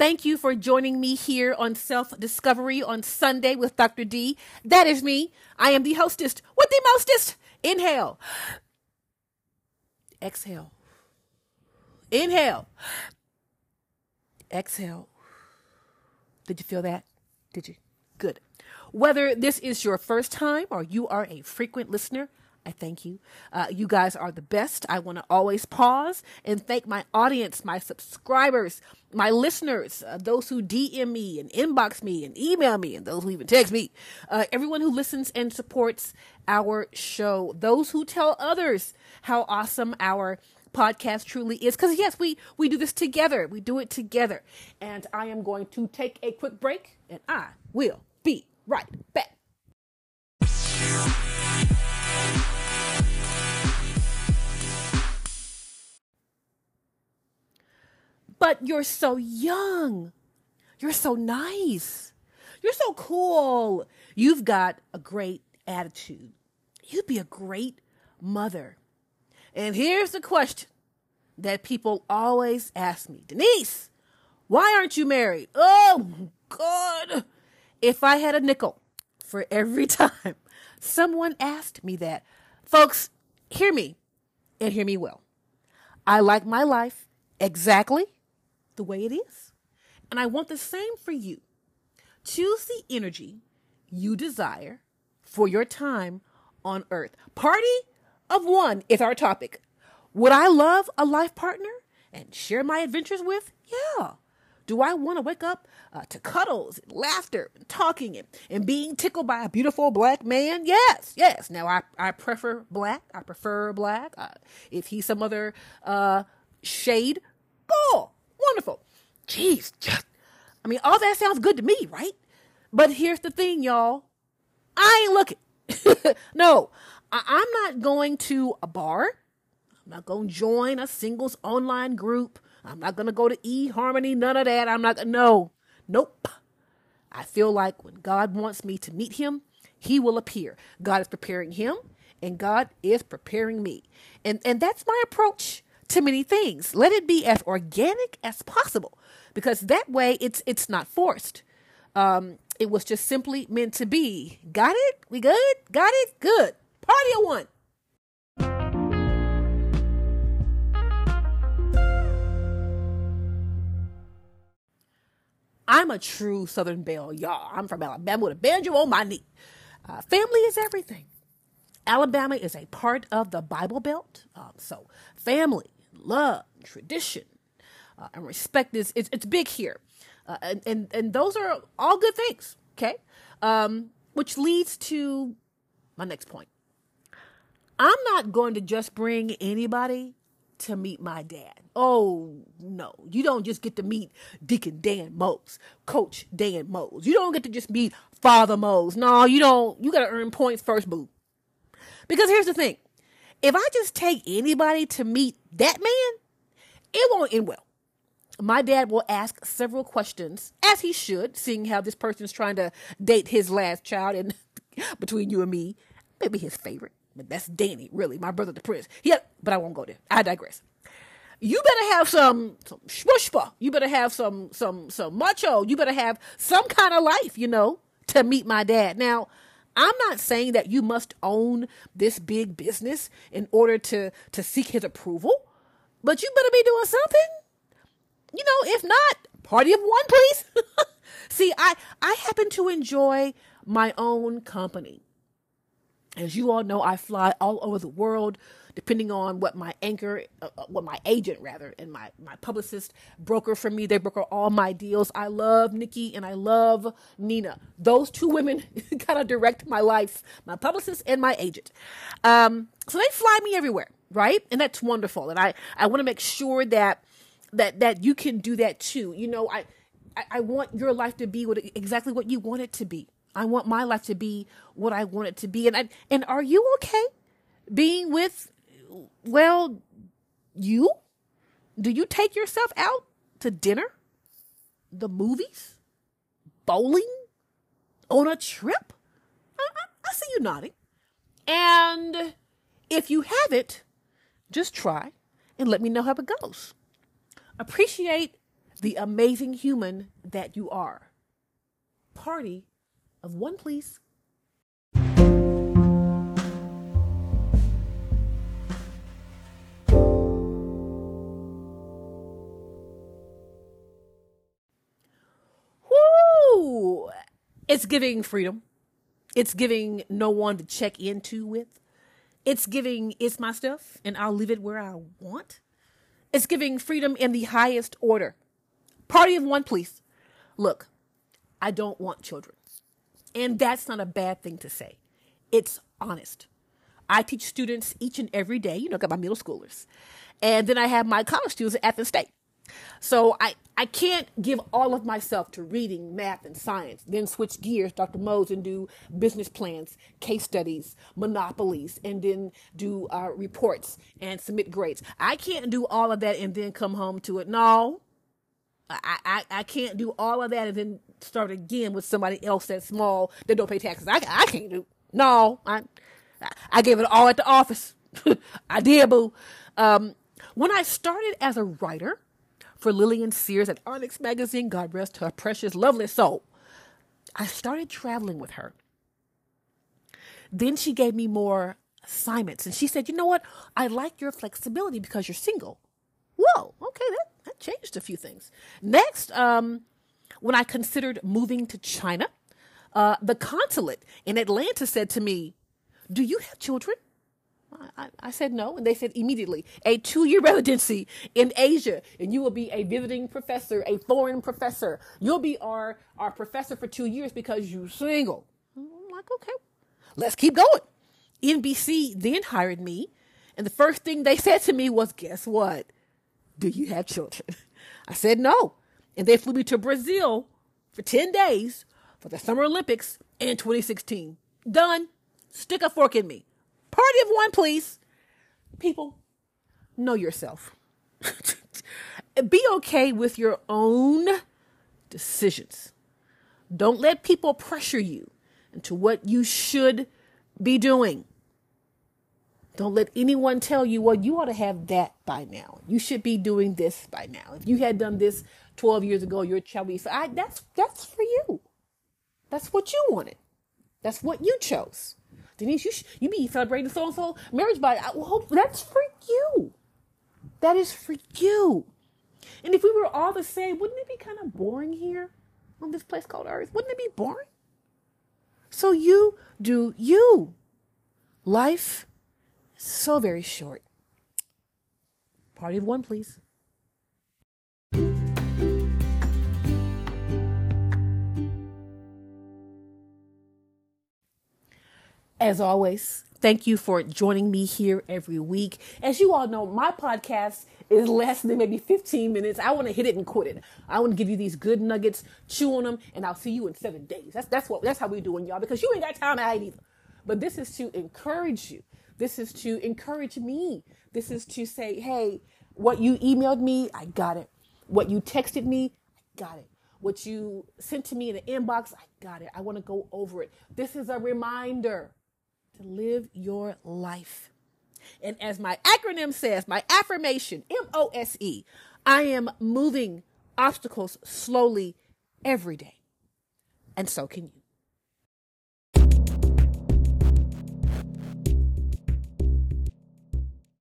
Thank you for joining me here on Self Discovery on Sunday with Dr. D. That is me. I am the hostess with the mostest. Inhale. Exhale. Inhale. Exhale. Did you feel that? Did you? Good. Whether this is your first time or you are a frequent listener, I thank you. Uh, you guys are the best. I want to always pause and thank my audience, my subscribers, my listeners, uh, those who DM me and inbox me and email me, and those who even text me, uh, everyone who listens and supports our show, those who tell others how awesome our podcast truly is. Because yes we we do this together. We do it together. And i am going to take a quick break and i will be right back But you're so young. You're so nice. You're so cool. You've got a great attitude. You'd be a great mother. And here's the question that people always ask me Denise, why aren't you married? Oh, God. If I had a nickel for every time someone asked me that, folks, hear me and hear me well. I like my life exactly the way it is. And I want the same for you. Choose the energy you desire for your time on earth. Party of one is our topic. Would I love a life partner and share my adventures with? Yeah. Do I want to wake up uh, to cuddles, and laughter, and talking, and, and being tickled by a beautiful black man? Yes, yes. Now, I, I prefer black. I prefer black. Uh, if he's some other uh, shade, cool. Jeez, just, I mean, all that sounds good to me, right? But here's the thing, y'all. I ain't looking. no, I- I'm not going to a bar. I'm not going to join a singles online group. I'm not going to go to eHarmony, none of that. I'm not, no, nope. I feel like when God wants me to meet him, he will appear. God is preparing him and God is preparing me. And, and that's my approach to many things. Let it be as organic as possible because that way it's it's not forced. Um, it was just simply meant to be. Got it? We good? Got it? Good. Party of one. I'm a true Southern Belle, y'all. I'm from Alabama with a banjo on my knee. Uh, family is everything. Alabama is a part of the Bible Belt. Um, so, family, love, tradition, uh, and respect is it's, it's big here, uh, and, and and those are all good things. Okay, um, which leads to my next point. I'm not going to just bring anybody to meet my dad. Oh no, you don't just get to meet Deacon Dan Mose, Coach Dan Mose. You don't get to just meet Father Mose. No, you don't. You got to earn points first, boo. Because here's the thing: if I just take anybody to meet that man, it won't end well. My dad will ask several questions, as he should, seeing how this person is trying to date his last child, and between you and me, maybe his favorite. But that's Danny, really, my brother, the prince. Yeah, but I won't go there. I digress. You better have some some. You better have some some some macho. You better have some kind of life, you know, to meet my dad. Now, I'm not saying that you must own this big business in order to to seek his approval, but you better be doing something. You know, if not, party of one, please. See, I I happen to enjoy my own company. As you all know, I fly all over the world, depending on what my anchor, uh, uh, what my agent rather, and my my publicist broker for me. They broker all my deals. I love Nikki and I love Nina. Those two women kind of direct my life, my publicist and my agent. Um, so they fly me everywhere, right? And that's wonderful. And I I want to make sure that that that you can do that too. You know, I I, want your life to be what exactly what you want it to be. I want my life to be what I want it to be. And I, and are you okay being with well you? Do you take yourself out to dinner? The movies? Bowling? On a trip? I, I, I see you nodding. And if you have it, just try and let me know how it goes. Appreciate the amazing human that you are. Party of one, please. Woo! It's giving freedom. It's giving no one to check into with. It's giving it's my stuff and I'll leave it where I want. It's giving freedom in the highest order. Party of one, please. Look, I don't want children. And that's not a bad thing to say. It's honest. I teach students each and every day, you know, got my middle schoolers. And then I have my college students at Athens State. So I, I can't give all of myself to reading, math, and science, then switch gears, Dr. Mose, and do business plans, case studies, monopolies, and then do uh, reports and submit grades. I can't do all of that and then come home to it. No, I, I, I can't do all of that and then start again with somebody else that's small that don't pay taxes. I, I can't do. No, I I gave it all at the office. I did, boo. Um, when I started as a writer for Lillian Sears at Onyx Magazine, God rest her precious, lovely soul, I started traveling with her. Then she gave me more assignments, and she said, "You know what? I like your flexibility because you're single." Whoa, okay, that that changed a few things. Next, um, when I considered moving to China, uh, the consulate in Atlanta said to me, Do you have children? I, I, said no, and they said immediately a two year residency in Asia, and you will be a visiting professor, a foreign professor. You'll be our, our professor for two years because you're single. I'm like, okay, let's keep going. NBC then hired me, and the first thing they said to me was, Guess what? Do you have children? I said no. And they flew me to Brazil for 10 days for the Summer Olympics in 2016. Done. Stick a fork in me. Of one, please. People, know yourself. Be okay with your own decisions. Don't let people pressure you into what you should be doing. Don't let anyone tell you, well, you ought to have that by now. You should be doing this by now. If you had done this 12 years ago, your child would be, I, that's, that's for you. That's what you wanted. That's what you chose. Denise, you, sh- you be celebrating so and so marriage by, uh, I hope that's for you. That is for you. And if we were all the same, wouldn't it be kind of boring here on this place called Earth? Wouldn't it be boring? So you do you. Life so very short. Party of one, please. As always, thank you for joining me here every week. As you all know, my podcast is less than maybe 15 minutes. I want to hit it and quit it. I want to give you these good nuggets, chew on them, and I'll see you in seven days. That's that's what that's how we doing, y'all, because you ain't got time either. But this is to encourage you this is to encourage me. This is to say, hey, what you emailed me, I got it. What you texted me, I got it. What you sent to me in the inbox, I got it. I want to go over it. This is a reminder to live your life. And as my acronym says, my affirmation, M O S E, I am moving obstacles slowly every day. And so can you.